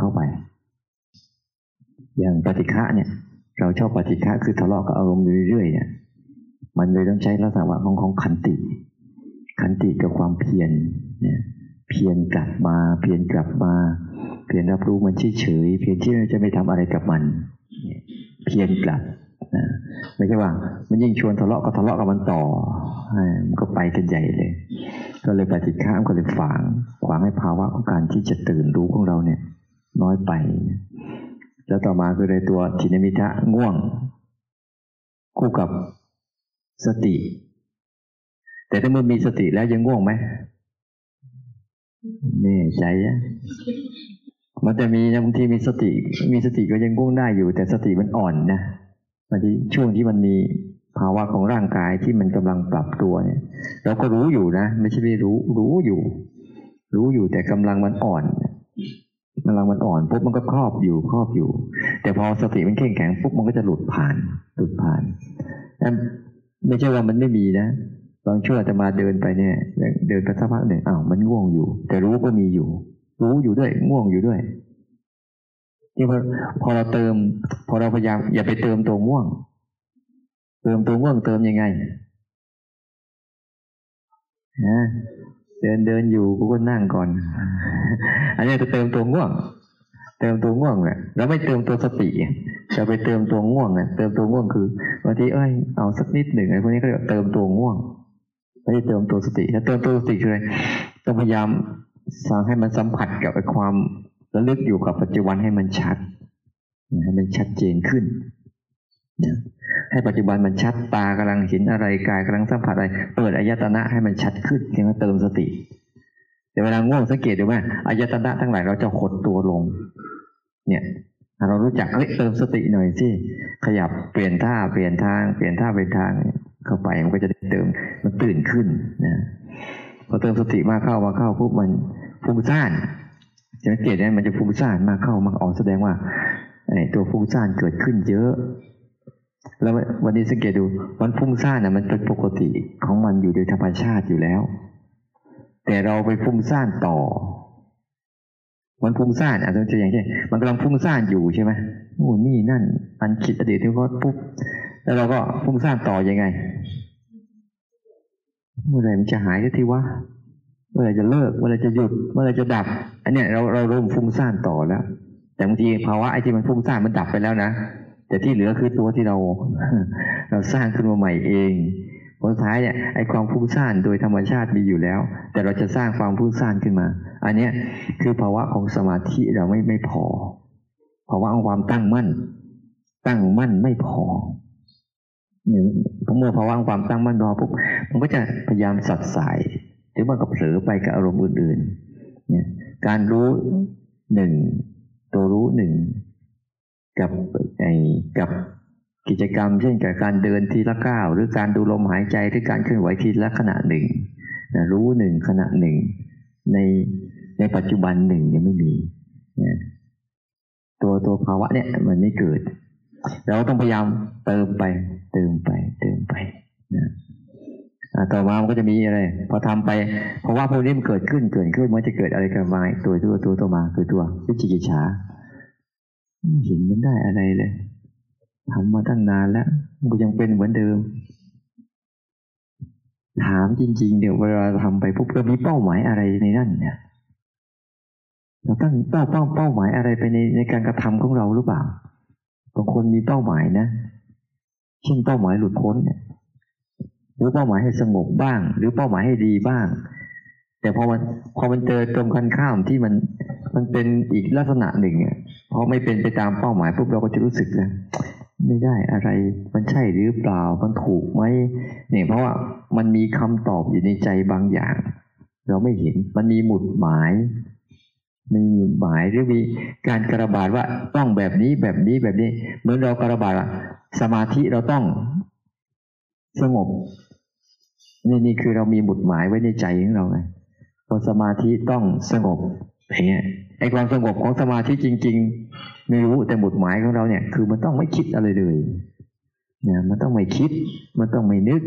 เข้าไป อย่างปฏิฆะเนี่ย เราชอบปฏิฆะคือทะเลาะกับอารมณ์อยู่เรื่อยๆเนี่ย มันเลยต้องใช้ลักษณะของของขันติ ขันติกับความเพียรเนี่ย เพียรกลับมา เพียรกลับมา เพียรรับรู้มันเฉยเพียรที่จะไม่ทำอะไรกับมัน เพียรกลับนะไม่ใช่ว่า มันยิ่งชวนทะเลาะก็ทะเลาะกับมันต่อมันก็ไปกันใหญ่เลย ก็เลยปฏิฆามก็เลยฝังขวางให้ภาวะของการที่จะตื่นรู้ของเราเนี่ย น้อยไป แล้วต่อมาคือในตัวทินมิทะง่วง คู่กับสติ แต่ถ้าเมื่อมีสติแล้วยังง่วงไหมนี่ใจอะมันจะมีบางทีมีสติ มีสติก็ยังง่วงได้อยู่ แต่สติมันอ่อนนะบางทีช่วงที่มันมีภาวะของร่างกายที่มันกำลังปรับตัวเนี่ย เราก็รู้อยู่นะ ไม่ใช่ไม่รู้ รู้อยู่ รู้อยู่แต่กำลังมันอ่อน กำลังมันอ่อนปุ๊บมันก็ครอบอยู่ครอบอยู่ แต่พอสติมันเข้มแข็งปุ๊บมันก็จะหลุดผ่านหลุดผ่านไม่ใช่ว่ามันไม่มีนะบางช่วงจะมาเดินไปเนี่ย เดินไปสักพักหนึ่งอ้าวมันง่วงอยู่ แต่รู้ก็มีอยู่ รู้อยู่ด้วยง่วงอยู่ด้วยที่พอพอเราเติม พอเราพยายามอย่าไปเติมตัวง่วง เติมตัวง่วงเติมยังไงนะ เดินเดินอยู่กูก็นั่งก่อน อันนี้จะเติมตัวง่วง เติมตัวง่วงแหละแล้วไม่เติมตัวสติจะไปเติมตัวง่วงเนี่ยเติมตัวง่วงคือบางทีเอ้ยเอาสักนิดหนึ่งไอ้พวกนี้ก็เรียกเติมตัวง่วงไม่ได้เติมตัวสติถ้าเติมตัวสติคืออะไรต้องพยายามสร้างให้มันสัมผัสกับไอ้ความระลึกอยู่กับปัจจุบันให้มันชัดให้มันชัดเจนขึ้น ให้ปัจจุบันมันชัดตากำลังเห็นอะไรกายกำลังสัมผัสอะไร เปิดอายตนะให้มันชัดขึ้นจึงเติมสติแต่เวลาง่วงสังเกตดูว่าอายตนะทั้งหลายเราจะหดตัวลง เนี่ยเรารู้จักเฮ้ยเติมสติหน่อยสิขยับเปลี่ยนท่าเปลี่ยนทางเปลี่ยนท่าเป็นทางเข้าไปมันก็จะเติมมันตื่นขึ้นนะพอเติมสติมากเข้ามาเข้าปุ๊บมันฟุ้งซ่านสังเกตได้มันจะฟุ้งซ่านมากเข้ามากออกแสดงว่าไอ้ตัวฟุ้งซ่านเกิดขึ้นเยอะ แล้ววันนี้สังเกตดู มันฟุ้งซ่านน่ะมันเป็นปกติของมันอยู่โดยธรรมชาติอยู่แล้ว แต่เราไปฟุ้งซ่านต่อ มันฟุ้งซ่านอาจจะอย่างเช่นมันกำลังฟุ้งซ่านอยู่ใช่ไหมโอ้นี่นั่นอันคิดอดีตที่เขาปุ๊บแล้วเราก็ฟุ้งซ่านต่อยังไง เมื่อไหร่มันจะหายก็ทีวะเมื่อไรจะเลิกเมื่อไรจะหยุดเมื่อไรจะดับ อันเนี้ยเราเราเริ่มฟุ้งซ่านต่อแล้ว แต่บางทีภาวะไอ้ที่มันฟุ้งซ่านมันดับไปแล้วนะ แต่ที่เหลือคือตัวที่เรา เราสร้างขึ้นมาใหม่เองผลท้ายเนี่ยไอ้ความฟุ้งซ่านโดยธรรมชาติมีอยู่แล้ว แต่เราจะสร้างความฟุ้งซ่านขึ้นมา อันเนี้ยคือภาวะของสมาธิเราไม่ไม่พอภาวะของความตั้งมั่น ตั้งมั่นไม่พอเนี่ยเมื่อภาวะของความตั้งมั่นพอปุ๊บมันก็จะพยายามสัดสายหรือมันก็เผลอไปกับอารมณ์อื่นๆเนี่ยการรู้หนึ่งตัวรู้หนึ่ง กับไอ้กับกิจกรรม เช่นกับการเดินทีละก้าวหรือการดูลมหายใจหรือการเคลื่อนไหวทีละขณะหนึ่งนะรู้หนึ่งขณะหนึ่ง ในในปัจจุบันหนึ่งยังไม่มีนะตัวตัวภาวะเนี่ยมันไม่เกิด เราต้องพยายามเติมไป เติมไป เติมไปนะต่อมามันก็จะมีอะไร พอทำไป เพราะว่าพวกนี้มันเกิดขึ้นเกิดขึ้นมันจะเกิดอะไรกันมาตัวตัวตัวตัวมาคือตัววิจิกิจฉา เห็นมันได้อะไรเลยทำมาตั้งนานแล้วมันยังเป็นเหมือนเดิม ถามจริง ๆ เดี๋ยวเวลาทำไปปุ๊บเรามีเป้าหมายอะไรในนั่นเนี่ยเราตั้งเป้าเป้าเป้าหมายอะไรไปในในการกระทำของเราหรือเปล่าบางคนมีเป้าหมายนะเช่นเป้าหมายหลุดพ้นเนี่ยหรือเป้าหมายให้สงบบ้าง หรือเป้าหมายให้ดีบ้าง แต่พอมันพอมันเจอตรงกันข้ามที่มันมันเป็นอีกลักษณะหนึ่งเนี่ย พอไม่เป็นไปตามเป้าหมายปุ๊บเราก็จะรู้สึกนะไม่ได้อะไรมันใช่หรือเปล่ามันถูกไหมเนี่ยเพราะว่ามันมีคำตอบอยู่ในใจบางอย่าง เราไม่เห็นมันมีหมุดหมายมีหมุดหมายหรือมีการกระบาดว่าต้องแบบนี้แบบนี้แบบนี้ เหมือนเรากระบาดสมาธิเราต้องสงบนี่นี่คือเรามีหมุดหมายไว้ในใจของเราไงพอสมาธิต้องสงบ อย่างเงี้ยไอความสงบของสมาธิจริง ๆ ไม่รู้แต่หมุดหมายของเราเนี่ย คือมันต้องไม่คิดอะไรเลยเนี่ยมันต้องไม่คิด มันต้องไม่นึก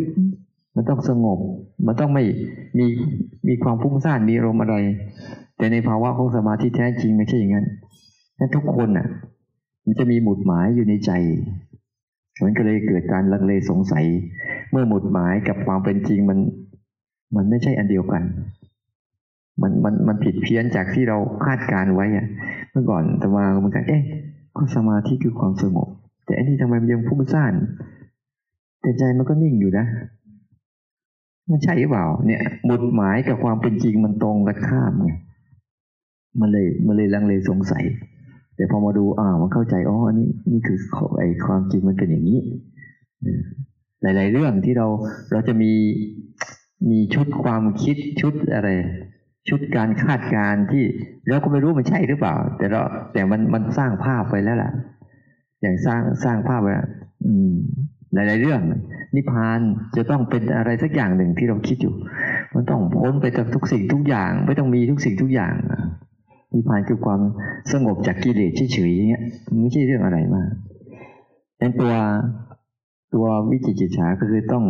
มันต้องสงบ มันต้องไม่มีมีความพุ่งซ่านมีอารมณ์อะไร แต่ในภาวะของสมาธิแท้จริงไม่ใช่อย่างนั้นนั้นทุกคนอะ มันจะมีหมุดหมายอยู่ในใจมันก็เลยเกิดการลังเลสงสัย เมื่อหมุดหมายกับความเป็นจริงมัน มันไม่ใช่อันเดียวกัน มันมันมันผิดเพี้ยนจากที่เราคาดการไว้อะเมื่อก่อนตมาเหมือนกันเอ๊ะก็สมาธิคือความสงบ แต่อันนี้ทำไมมันยังพุ่งซ่านแต่ใจมันก็นิ่งอยู่นะมันใช่หรือเปล่า เนี่ยหมุดหมายกับความเป็นจริงมันตรงกันข้ามไงมันเลยมันเลยลังเลสงสัยแต่พอมาดูอ่ามันเข้าใจอ๋ออันนี้นี่คือไอ้ความจริงมันเป็นอย่างนี้หลาย ๆ เรื่องที่เราเราจะมีมีชุดความคิดชุดอะไร ชุดการคาดการที่เราก็ไม่รู้มันใช่หรือเปล่า แต่เราแต่มันมันสร้างภาพไปแล้วล่ะ อย่างสร้างสร้างภาพไว้อืมหลาย ๆ เรื่อง นิพพานจะต้องเป็นอะไรสักอย่างหนึ่งที่เราคิดอยู่ มันต้องพ้นไปจากทุกสิ่งทุกอย่าง ไม่ต้องมีทุกสิ่งทุกอย่างนิพพานคือความสงบจากกิเลสเฉยๆอย่างเงี้ยไม่ใช่เรื่องอะไรมากดังตัวตัววิจิจิจฉาก็คือต้อง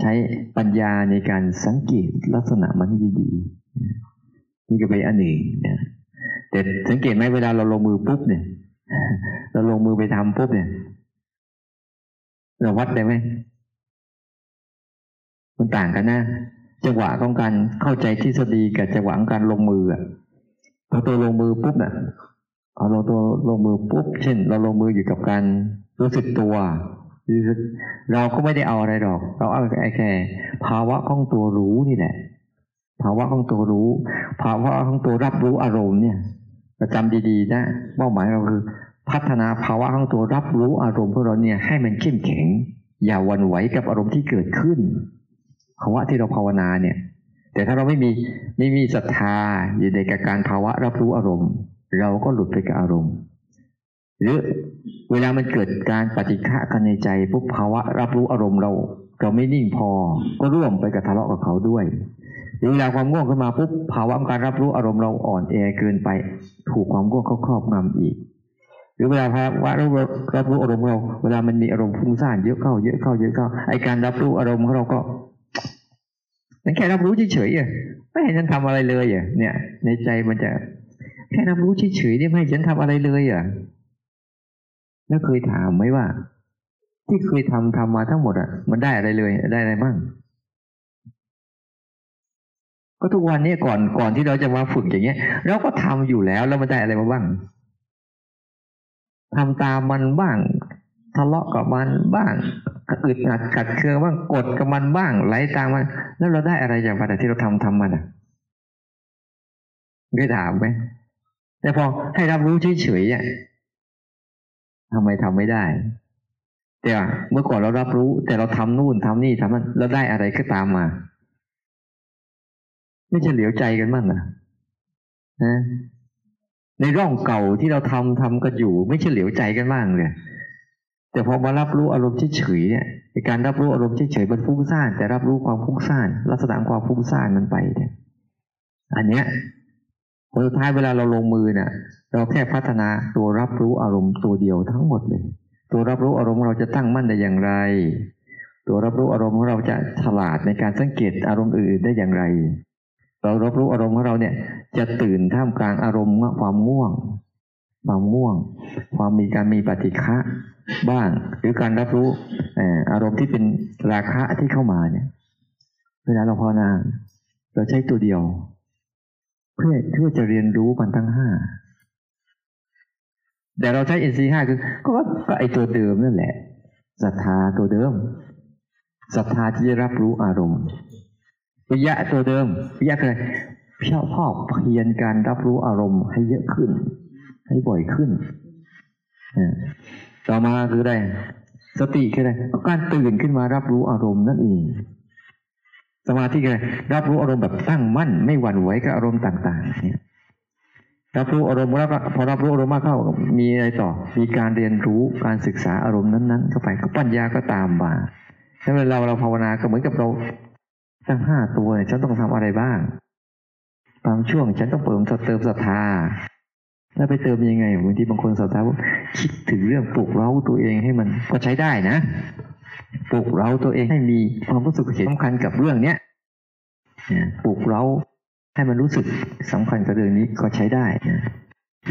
ใช้ปัญญาในการสังเกตลักษณะมันดีๆ นี่ก็เป็นอันหนึ่งนะแต่สังเกตไหมเวลาเราลงมือปุ๊บเนี่ย เราลงมือไปทำปุ๊บเนี่ย เราวัดได้ไหมมันต่างกันนะจังหวะของการเข้าใจทฤษฎีกับจังหวะของการลงมืออะพอตัวลงมือปุ๊บเนี่ยเอาเราตัวลงมือปุ๊บเช่น เราลงมืออยู่กับการรู้สึกตัวเราก็ไม่ได้เอาอะไรหรอก เราเอาแค่ภาวะของตัวรู้นี่แหละ ภาวะของตัวรู้ ภาวะของตัวรับรู้อารมณ์เนี่ยประจำดีๆ นะเป้าหมายเราคือ พัฒนาภาวะของตัวรับรู้อารมณ์ของเราเนี่ยให้มันเข้มแข็ง อย่าวันไหวกับอารมณ์ที่เกิดขึ้นภาวะที่เราภาวนาเนี่ย แต่ถ้าเราไม่มีไม่มีศรัทธาอยู่ในการภาวะรับรู้อารมณ์ เราก็หลุดไปกับอารมณ์ หรือเวลามันเกิดการปฏิฆะกันในใจปุ๊บภาวะรับรู้อารมณ์เรา เราไม่นิ่งพอก็ร่วมไปกับทะเลาะกับเขาด้วย หรือเวลาความง่วงขึ้นมาปุ๊บภาวะการรับรู้อารมณ์เราอ่อนแอเกินไป ถูกความง่วงเขาครอบงำอีก หรือเวลาภาวะรับรับรู้อารมณ์เรา เวลามันมีอารมณ์ฟุ้งซ่านเยอะเข้าเยอะเข้าเยอะเข้าไอการรับรู้อารมณ์ของเราก็ฉันแค่รับรู้เฉยๆอะไม่ให้ฉันทำอะไรเลยอะเนี่ย ในใจมันจะ แค่รับรู้เฉยๆนี่ไม่ให้ฉันทำอะไรเลยอะแล้วเคยถามไหมว่า ที่เคยทำทำมาทั้งหมดอะ มันได้อะไรเลย ได้อะไรบ้าง ก็ทุกวันนี้ก่อนก่อนที่เราจะมาฝึกอย่างเงี้ยเราก็ทำอยู่แล้วแล้วมันได้อะไรมาบ้างทำตามมันบ้างทะเลาะกับมันบ้างอึดอัดขัดเคืองบ้างกดกับมันบ้างไหลตามมัน แล้วเราได้อะไรจากมันที่เราทำทำมันอะเคยถามไหมแต่พอให้รับรู้เฉยๆอะทำไมทำไม่ได้แต่เมื่อก่อนเรารับรู้ แต่เราทำนู่นทำนี่ทำนั้นแล้วได้อะไรก็ตามมา ไม่เฉลียวใจกันมั่งนะนะในร่องเก่าที่เราทำทำกันอยู่ ไม่เฉลียวใจกันบ้างเลยแต่พอมารับรู้อารมณ์เฉยๆเนี่ยในการรับรู้อารมณ์เฉยๆมันฟุ้งซ่านแต่รับรู้ความฟุ้งซ่านลักษณะความฟุ้งซ่านมันไปเนี่ยอันเนี้ยผลสุดท้ายเวลาเราลงมือเนี่ยเราแค่พัฒนาตัวรับรู้อารมณ์ตัวเดียวทั้งหมดเลย ตัวรับรู้อารมณ์เราจะตั้งมั่นได้อย่างไร ตัวรับรู้อารมณ์ของเราจะฉลาดในการสังเกตอารมณ์อื่นได้อย่างไร เรารับรู้อารมณ์ของเราเนี่ย จะตื่นท่ามกลางอารมณ์ความง่วง ความง่วง ความมีการมีปฏิฆะบ้าง หรือการรับรู้อารมณ์ที่เป็นราคะที่เข้ามาเนี่ย เวลาเราภาวนาเราใช้ตัวเดียว เพื่อเพื่อจะเรียนรู้มันทั้งห้าแต่เราใช้อินทรีย์ห้าคือก็ก็ไอตัวเดิมนั่นแหละศรัทธาตัวเดิมศรัทธาที่จะรับรู้อารมณ์ วิยะตัวเดิมวิยะคือเพียรพ่อเพียรการรับรู้อารมณ์ให้เยอะขึ้น ให้บ่อยขึ้นต่อมาคืออะไรสติคืออะไรการตื่นขึ้นมารับรู้อารมณ์นั่นเองสมาธิคืออะไรรับรู้อารมณ์แบบตั้งมั่น ไม่หวั่นไหวกับอารมณ์ต่างๆเนี่ยรับรู้อารมณ์แล้วพอรับรู้อารมณ์มากเข้ามีอะไรต่อ มีการเรียนรู้การศึกษาอารมณ์นั้นๆเข้าไปก็ปัญญาก็ตามมาถ้าเราเราภาวนาก็เหมือนกับเรา ตั้งห้าตัวฉันต้องทำอะไรบ้าง บางช่วงฉันต้องเติมเติมศรัทธาแล้วไปเติมยังไงบางทีบางคนศรัทธาคิดถึงเรื่องปลุกเร้าตัวเองให้มันก็ใช้ได้นะปลุกเราตัวเองให้มีความรู้สึกเห็นสำคัญกับเรื่องเนี้ยปลุกเราให้มันรู้สึกสำคัญกับเรื่องนี้ก็ใช้ได้นะ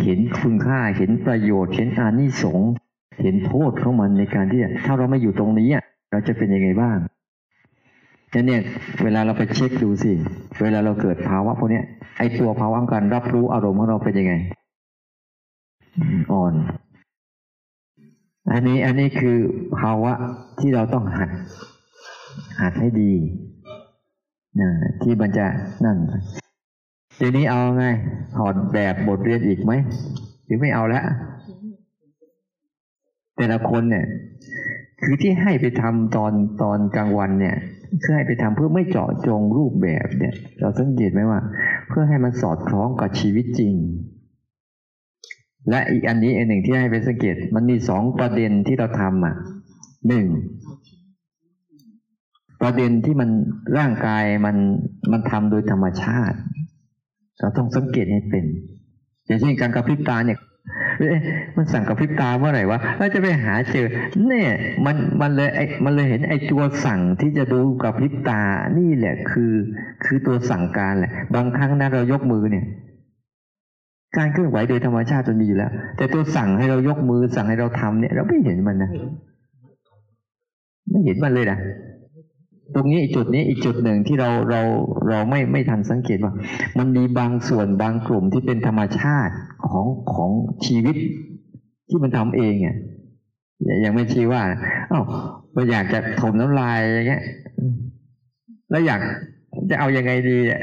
เห็นคุณค่าเห็นประโยชน์ เห็นอานิสงส์เห็นโทษของมันในการที่ถ้าเราไม่อยู่ตรงนี้เราจะเป็นยังไงบ้าง นั่นเนี่ยเวลาเราไปเช็คดูสิ เวลาเราเกิดภาวะพวกนี้ไอตัวภาวะการรับรู้อารมณ์ของเราเป็นยังไง อ่อน อันนี้อันนี้คือภาวะที่เราต้องหัด หัดให้ดีนะที่มันจะนั่นทีนี้เอาไง ถอดแบบบทเรียนอีกไหมหรือไม่เอาแล้วแต่ละคนเนี่ย คือที่ให้ไปทำตอนตอนกลางวันเนี่ย เพื่อให้ไปทำเพื่อไม่เจาะจงรูปแบบเนี่ย เราสังเกตไหมว่า เพื่อให้มันสอดคล้องกับชีวิตจริง และอีกอันนี้อันหนึ่งที่ให้ไปสังเกต มันมีสองประเด็นที่เราทำอะหนึ่งประเด็นที่มันร่างกายมันมันทำโดยธรรมชาติ เราต้องสังเกตให้เป็น อย่างเช่นการกระพริบตาเนี่ย มันสั่งกระพริบตาเมื่อไหร่วะเราจะไปหาเจอเนี่ยมันมันเลยไอ้มันเลยเห็นไอ้ตัวสั่งที่จะดูกระพริบตานี่แหละ คือ คือตัวสั่งการแหละ บางครั้งนะเรายกมือเนี่ย การเคลื่อนไหวโดยธรรมชาติมันมีอยู่แล้ว แต่ตัวสั่งให้เรายกมือสั่งให้เราทำเนี่ย เราไม่เห็นมันนะไม่เห็นมันเลยนะ ตรงนี้อีกจุดนี้อีกจุดหนึ่งที่เราเราเราไม่ไม่ทันสังเกตว่า มันมีบางส่วนบางกลุ่มที่เป็นธรรมชาติของของชีวิตที่มันทำเองอะอย่างไม่ชี้ว่าอ้าวเราอยากจะถมน้ำลายอย่างเงี้ย แล้วอยากจะเอาอยัางไงดีอะ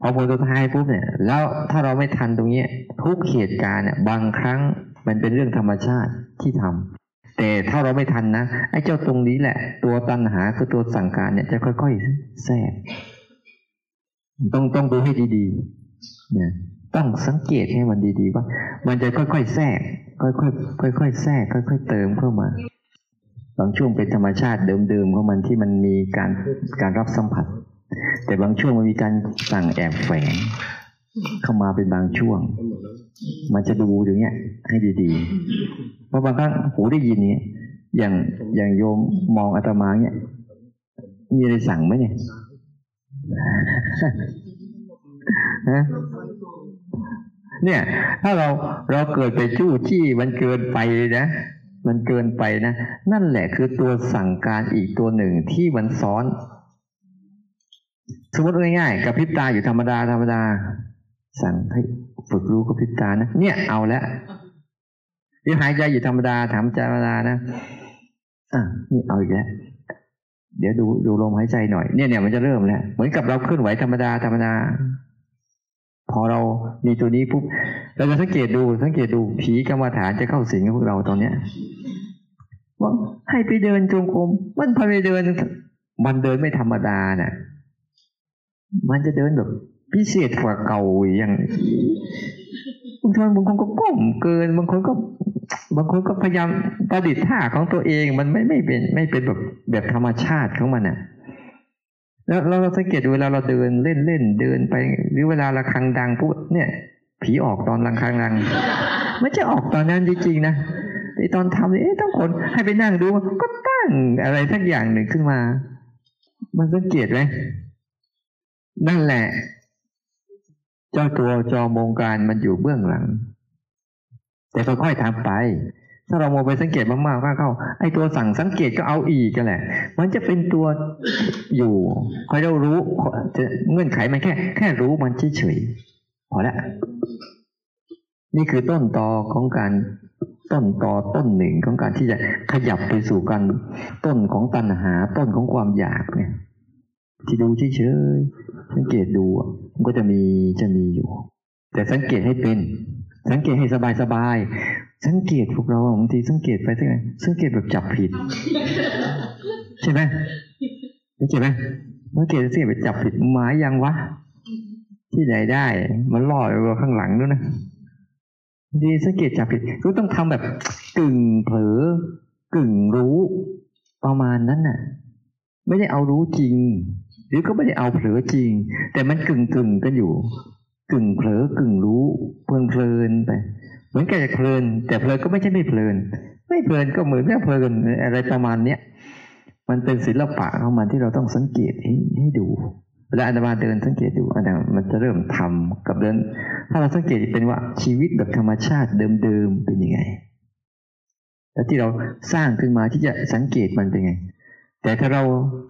พอผลสุดท้ายปุ๊บเนี่ย แล้วถ้าเราไม่ทันตรงนี้ ทุกเหตุการณ์เนี่ย บางครั้งมันเป็นเรื่องธรรมชาติที่ทำ แต่ถ้าเราไม่ทันนะไอ้เจ้าตรงนี้แหละ ตัวตัณหาคือตัวสั่งการเนี่ยจะค่อยๆแทรกต้องต้องดูให้ดีๆเนี่ยต้องสังเกตให้มันดีๆว่า มันจะค่อยๆแทรก ค่อยๆค่อยๆแทรก ค่อยๆเติมเข้ามาบางช่วงเป็นธรรมชาติเดิมๆของมันที่มันมีการการรับสัมผัส แต่บางช่วงมันมีการสั่งแอบแฝง เข้ามาเป็นบางช่วง มันจะดูอย่างเงี้ย ให้ดีๆ เพราะบางครั้งหูได้ยินเนี่ยอย่างอย่างโยมมองอาตมาเนี่ยมีอะไรสั่งไหมเนี่ยะเนี่ย ถ้าเราเราเกิดไปจู้จี้มันเกินไปนะมันเกินไปนะ นั่นแหละคือตัวสั่งการอีกตัวหนึ่งที่มันซ้อน สมมติง่ายๆกับพริบตาอยู่ธรรมดาธรรมดา สั่งให้ฝึกรู้กับพิจารนะ เนี่ยเอาแล้วที่หายใจอยู่ธรรมดาถามธรรมดานะอะนี่เอาอีกแล้วเดี๋ยวดูดูลมหายใจหน่อยเนี่ยเนี่ยมันจะเริ่มแล้วเหมือนกับเราเคลื่อนไหวธรรมดาธรรมดา พอเรามีตัวนี้ปุ๊บเราจะสังเกตดูสังเกตดูผีกรรมฐานจะเข้าสิงพวกเราตอนเนี้ยว่าให้ไปเดินจงกรมมันพอไปเดิน มันเดินไม่ธรรมดาน่ะ มันจะเดินแบบ พิเศษกว่าเก่าอย่างบางคนบางคนก็ก้มเกิน บางคนก็ บางคนก็พยายามประดิษฐ์ท่าของตัวเองมันไม่ไม่เป็นไม่เป็นแบบแบบธรรมชาติของมันอะ แล้วเราสังเกตเวลาเราเดินเล่นเล่นเดินไป หรือเวลาระฆังดังปุ๊บเนี่ย ผีออกตอนระฆังดังไม่ใช่ออกตอนนั้นจริงๆนะไอตอนทำเนี่ยต้องคนให้ไปนั่งดูก็ตั้งอะไรสักอย่างหนึ่งขึ้นมา มันสังเกตไหมนั่นแหละ เจ้าตัวจอมงการมันอยู่เบื้องหลัง แต่ค่อยๆทำไป ถ้าเรามองไปสังเกตมากๆเข้าไอ้ตัวสั่งสังเกตก็เอาอีกกันแหละ มันจะเป็นตัวอยู่คอยเรารู้เงื่อนไขมันแค่ แค่รู้มันเฉยๆพอแล้วนี่คือต้นตอของการต้นตอต้นหนึ่งของการที่จะขยับไปสู่การต้นของตัณหาต้นของความอยากเนี่ย ที่ดูเฉย สังเกตดูมันก็จะมีจะมีอยู่ แต่สังเกตให้เป็น สังเกตให้สบายสบายสังเกตพวกเราบางทีสังเกตไปสังไงสังเกตแบบจับผิด ใช่ไหมสังเกตไหมสังเกตสังเกตแบบจับผิดหมายยังวะที่ไหนได้ มันล่อยู่ข้างหลังนู้นนะดีสังเกตจับผิดก็ต้องทำแบบกึ่งเผลอกึ่งรู้ ประมาณนั้นน่ะ ไม่ได้เอารู้จริง หรือก็ไม่ได้เอาเผลอจริง แต่มันกึ่งกึ่งกันอยู่ กึ่งเผลอกึ่งรู้เพลินเพลินไป เหมือนแกจะเพลิน แต่เพลินก็ไม่ใช่ไม่เพลิน ไม่เพลินก็เหมือนไม่เพลินอะไรประมาณเนี้ยมันเป็นศิลปะของมันที่เราต้องสังเกตให้ให้ดูเวลาอาตมาเดินสังเกตดูอาตมามันจะเริ่มทำกับเดิน ถ้าเราสังเกตเป็นว่าชีวิตแบบธรรมชาติเดิมๆเป็นยังไง แล้วที่เราสร้างขึ้นมาที่จะสังเกตมันเป็นไง แต่ถ้าเรา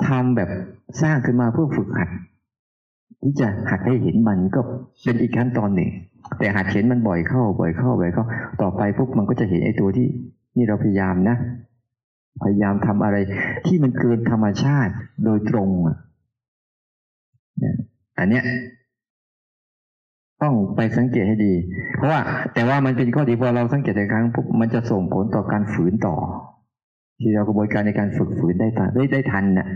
ทำแบบสร้างขึ้นมาเพื่อฝึกหัดที่จะหัดให้เห็นมันก็เป็นอีกขั้นตอนหนึ่ง แต่หัดเห็นมันบ่อยเข้า บ่อยเข้าบ่อยเข้า ต่อไปพวกมันก็จะเห็นไอ้ตัวที่ นี่เราพยายามนะ พยายามทำอะไรที่มันเกินธรรมชาติโดยตรงอะอันเนี้ยต้องไปสังเกตให้ดี เพราะว่า แต่ว่ามันเป็นข้อดีพอเราสังเกตในครั้งปุ๊บมันจะส่งผลต่อการฝืนต่อ ที่เรากระบวนการในการฝึกฝืนได้ทันได้ได้ทันนะ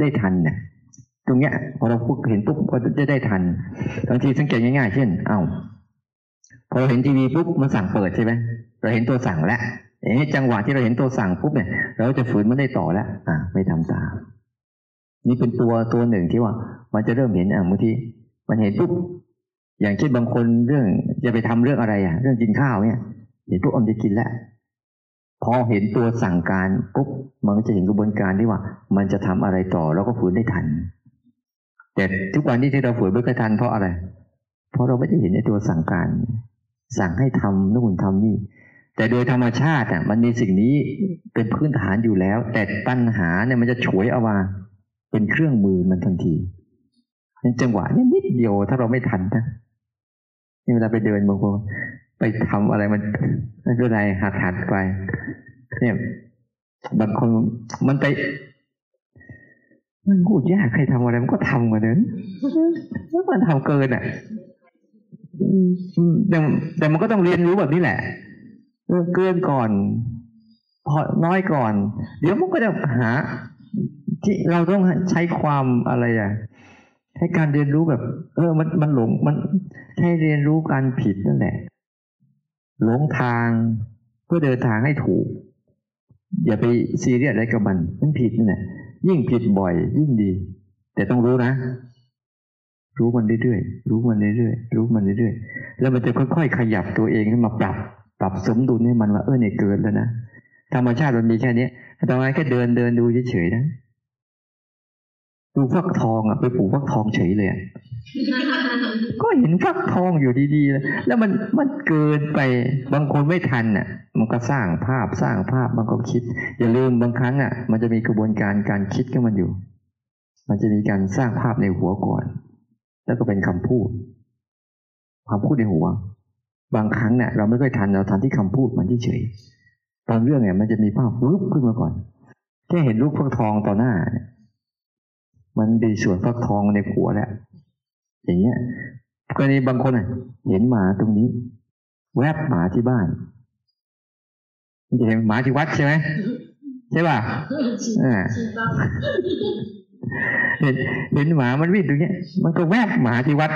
ได้ทันนะตรงเนี้ยพอเราฝึกเห็นปุ๊บก็จะได้ทันบางทีสังเกตง่ายๆ เช่น เอ้าพอเราเห็นทีวีปุ๊บมันสั่งเปิดใช่ไหมเราเห็นตัวสั่งแล้วเอ๊ะจังหวะที่เราเห็นตัวสั่งปุ๊บเนี่ย เราจะฝืนมันได้ต่อแล้วอ่าไม่ทำตามนี่เป็นตัวตัวหนึ่งที่ว่า มันจะเริ่มเห็นอะบางทีมันเห็นปุ๊บอย่างเช่นบางคนเรื่องจะไปทำเรื่องอะไรอะ เรื่องกินข้าวเนี่ยเห็นปุ๊บอมจะกินแล้ว พอเห็นตัวสั่งการปุ๊บมันก็จะเห็นกระบวนการที่ว่า มันจะทำอะไรต่อแล้วก็ฝืนได้ทัน แต่ทุกวันนี้ที่เราฝืนไม่ค่อยทันเพราะอะไร เพราะเราไม่ได้เห็นในตัวสั่งการ สั่งให้ทำนู่นทำนี่ แต่โดยธรรมชาติอะมันมีสิ่งนี้เป็นพื้นฐานอยู่แล้ว แต่ปัญหาเนี่ยมันจะฉวยเอามาเป็นเครื่องมือมันทันทีนจังหวะนี้นิดเดียวถ้าเราไม่ทันนะนี่เวลาไปเดินบางคน ไปทำอะไรมันไม่เป็นไรหัดหัดไปเนี่ยบางคนมันไปมันพูดยากใครทำอะไรมันก็ทำมาเนอะมันทำเกินอะแต่แต่มันก็ต้องเรียนรู้แบบนี้แหละเกินก่อนพอน้อยก่อน เดี๋ยวมันก็จะหา ที่เราต้องใช้ความอะไรอะให้การเรียนรู้แบบ เออ มันมันหลงมันให้เรียนรู้การผิดนั่นแหละ หลงทางเพื่อเดินทางให้ถูก อย่าไปซีเรียสอะไรกับมันมันผิดนี่แหละยิ่งผิดบ่อย ยิ่งดี แต่ต้องรู้นะ รู้มันเรื่อยๆรู้มันเรื่อยๆรู้มันเรื่อยๆแล้วมันจะค่อยๆขยับตัวเองขึ้นมาปรับ ปรับสมดุลให้มันว่าเออเนี่ยเกินแล้วนะธรรมชาติมันมีแค่นี้แต่ว่าแค่เดินเดินดูเฉยๆนะ ดูฟักทองอะไปปลูกฟักทองเฉยเลยก็เห็นฟักทองอยู่ดีๆแล้วแล้วมันมันเกินไปบางคนไม่ทันอะ มันก็สร้างภาพสร้างภาพมันก็คิด อย่าลืมบางครั้งอะ มันจะมีกระบวนการการคิดขึ้นมันอยู่ มันจะมีการสร้างภาพในหัวก่อน แล้วก็เป็นคำพูดคำพูดในหัว บางครั้งเนี่ยเราไม่ค่อยทันเราทันที่คำพูดมันเฉยบางเรื่องเนี่ยมันจะมีภาพลุกขึ้นมาก่อนแค่เห็นลูกฟักทองต่อหน้าเนี่ย มันดีส่วนฟักทองในหัวแหล้วอย่างเงี้ยกรณีบางคนเห็นหมาตรงนี้ แวบหมาที่บ้านจะเห็นหมาที่วัดใช่ไหมใช่ป่ะเห็นเห็นหมามันวิ่งตรงนี้มันก็แวบหมาที่วัด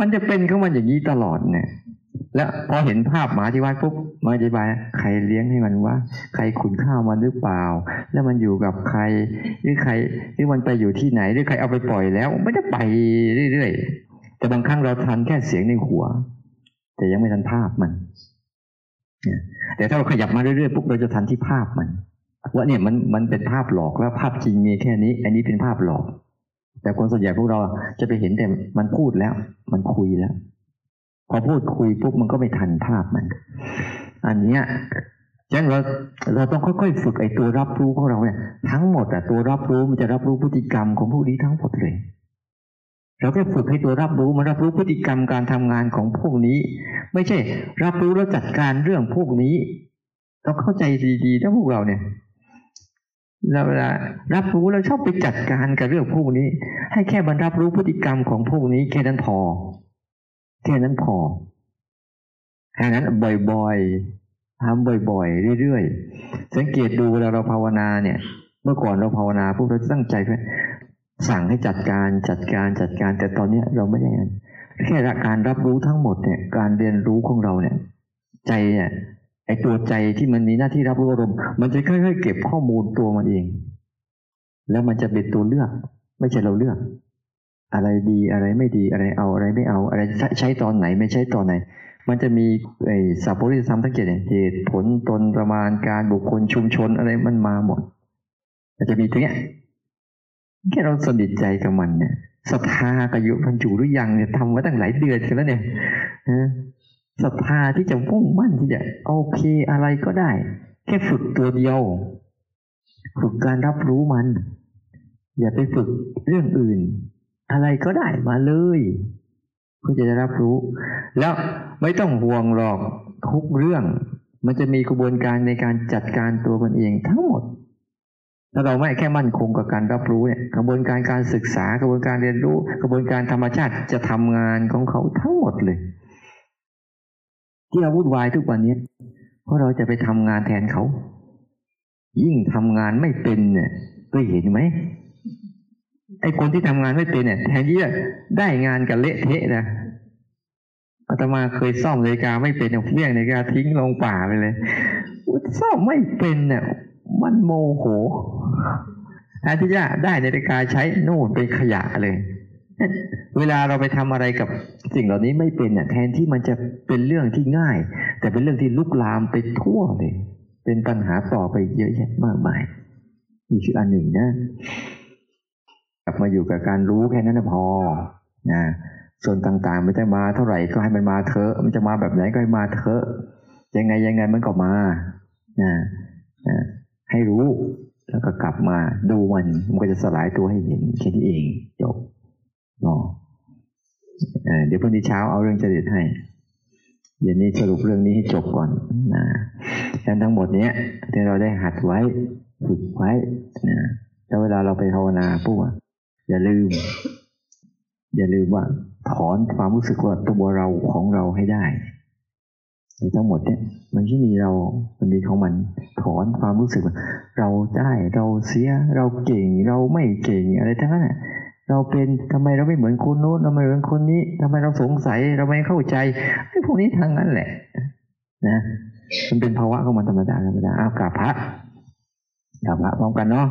มันจะเป็นของมันอย่างนี้ตลอดเนี่ย แล้วพอเห็นภาพหมาที่วัดปุ๊บ มาอธิบายใครเลี้ยงให้มันว่าใครขุนข้าวมันหรือเปล่า แล้วมันอยู่กับใครหรือใครหรือมันไปอยู่ที่ไหนหรือใครเอาไปปล่อยแล้วไม่ได้ไปเรื่อยๆแต่บางครั้งเราทันแค่เสียงในหัว แต่ยังไม่ทันภาพมันแต่ถ้าเราขยับมาเรื่อยๆปุ๊บเราจะทันที่ภาพมันว่าเนี่ยมันมันเป็นภาพหลอกแล้วภาพจริงมีแค่นี้ อันนี้เป็นภาพหลอก แต่คนส่วนใหญ่พวกเราจะไปเห็นแต่มันพูดแล้ว มันคุยแล้ว พอพูดคุยปุ๊บมันก็ไม่ทันภาพมัน อันเนี้ยฉะนั้นเราเราต้องค่อยๆฝึกไอ้ตัวรับรู้ของเราเนี่ยทั้งหมดอะตัวรับรู้มันจะรับรู้พฤติกรรมของผู้นี้ทั้งหมดเลย เราแค่ฝึกให้ตัวรับรู้มันรับรู้พฤติกรรมการทำงานของพวกนี้ ไม่ใช่ รับรู้แล้วจัดการเรื่องพวกนี้เราเข้าใจดีๆถ้าพวกเราเนี่ยเราเวลารับรู้เราชอบไปจัดการกับเรื่องพวกนี้ ให้แค่บรรรับรู้พฤติกรรมของพวกนี้ แค่นั้นพอ แค่นั้นพอ แค่นั้นบ่อยๆทำบ่อยๆ เรื่อยๆ สังเกตดูเวลาเราภาวนาเนี่ย เมื่อก่อนเราภาวนาพวกเราตั้งใจเพื่อสั่งให้จัดการจัดการจัดการแต่ตอนเนี้ยเราไม่ได้แค่การรับรู้ทั้งหมดเนี่ย การเรียนรู้ของเราเนี่ย ใจเนี่ยไอตัวใจที่มันมีหน้าที่รับรู้อารมณ์มันจะค่อยๆเก็บข้อมูลตัวมันเอง แล้วมันจะเป็นตัวเลือก ไม่ใช่เราเลือก อะไรดีอะไรไม่ดีอะไรเอาอะไรไม่เอา อะไรใช้ตอนไหนไม่ใช้ตอนไหน มันจะมีไอ้สัพพุริธรรมทั้งเจ็ดเหตุผลตนประมาณการบุคคลชุมชนอะไรมันมาหมด มันจะมีตรงเนี้ยแค่เราสนิทใจกับมันเนี่ยศรัทธากับอยู่มันอยู่หรือยังเนี่ยทำมาตั้งหลายเดือนกันแล้วเนี่ยนะศรัทธาที่จะมุ่งมั่นที่จะโอเคอะไรก็ได้ แค่ฝึกตัวเดียวฝึกการรับรู้มัน อย่าไปฝึกเรื่องอื่น อะไรก็ได้มาเลย พื่อจะได้รับรู้ แล้วไม่ต้องห่วงหรอกทุกเรื่อง มันจะมีกระบวนการในการจัดการตัวมันเองทั้งหมดถ้าเราไม่แค่มั่นคงกับการรับรู้เนี่ยกระบวนการการศึกษากระบวนการเรียนรู้ กระบวนการธรรมชาติจะทำงานของเขาทั้งหมดเลย ที่เราวุ่นวายทุกวันนี้เพราะเราจะไปทำงานแทนเขา ยิ่งทำงานไม่เป็นเนี่ยก็เห็นไหม ไอ้คนที่ทำงานไม่เป็นเนี่ยแทนที่จะได้งานกันเละเทะนะอาตมาเคยซ่อมนาฬิกาไม่เป็นเอาเฟี้ยงนาฬิกาทิ้งลงป่าไปเลยซ่อมไม่เป็นเนี่ย มันโมโหแทนที่จะได้นาฬิกาใช้โน่นเป็นขยะเลย เวลาเราไปทำอะไรกับสิ่งเหล่านี้ไม่เป็นเนี่ยแทนที่มันจะเป็นเรื่องที่ง่าย แต่เป็นเรื่องที่ลุกลามไปทั่วเลย เป็นปัญหาต่อไปเยอะแยะมากมายนี่คืออันหนึ่งนะ กลับมาอยู่กับการรู้แค่นั้นพอนะส่วนต่างๆ มันจะมาเท่าไหร่ก็ให้มันมาเถอะ มันจะมาแบบไหนก็ให้มาเถอะ ยังไงยังไงมันก็มานะนะให้รู้แล้วก็กลับมาดูมัน มันก็จะสลายตัวให้เห็นแค่นี้เองจบเนาะเดี๋ยวพรุ่งนี้เช้าเอาเรื่องจริตให้ เดี๋ยวนี้สรุปเรื่องนี้ให้จบก่อนนะฉะนั้นทั้งหมดเนี้ยที่เราได้หัดไว้ฝึกไว้นะแล้วเวลาเราไปภาวนาปุ๊บ อย่าลืม อย่าลืมว่าถอนความรู้สึกว่าตัวเราของเราให้ได้ทั้งหมดเนี่ยมันที่มีเรา มันมีของมันถอนความรู้สึกว่าเราได้เราเสียเราเก่ง เราไม่เก่งอะไรทั้งนั้นเราเป็นทำไมเราไม่เหมือนคนโน้นทำไมเหมือนคนนี้ทำไมเราสงสัยเราไม่เข้าใจไอ้พวกนี้ทางนั้นแหละ นะมันเป็นภาวะของมันธรรมดาธรรมดาอ้าวกราบพระกราบพระพร้อมกันเนาะ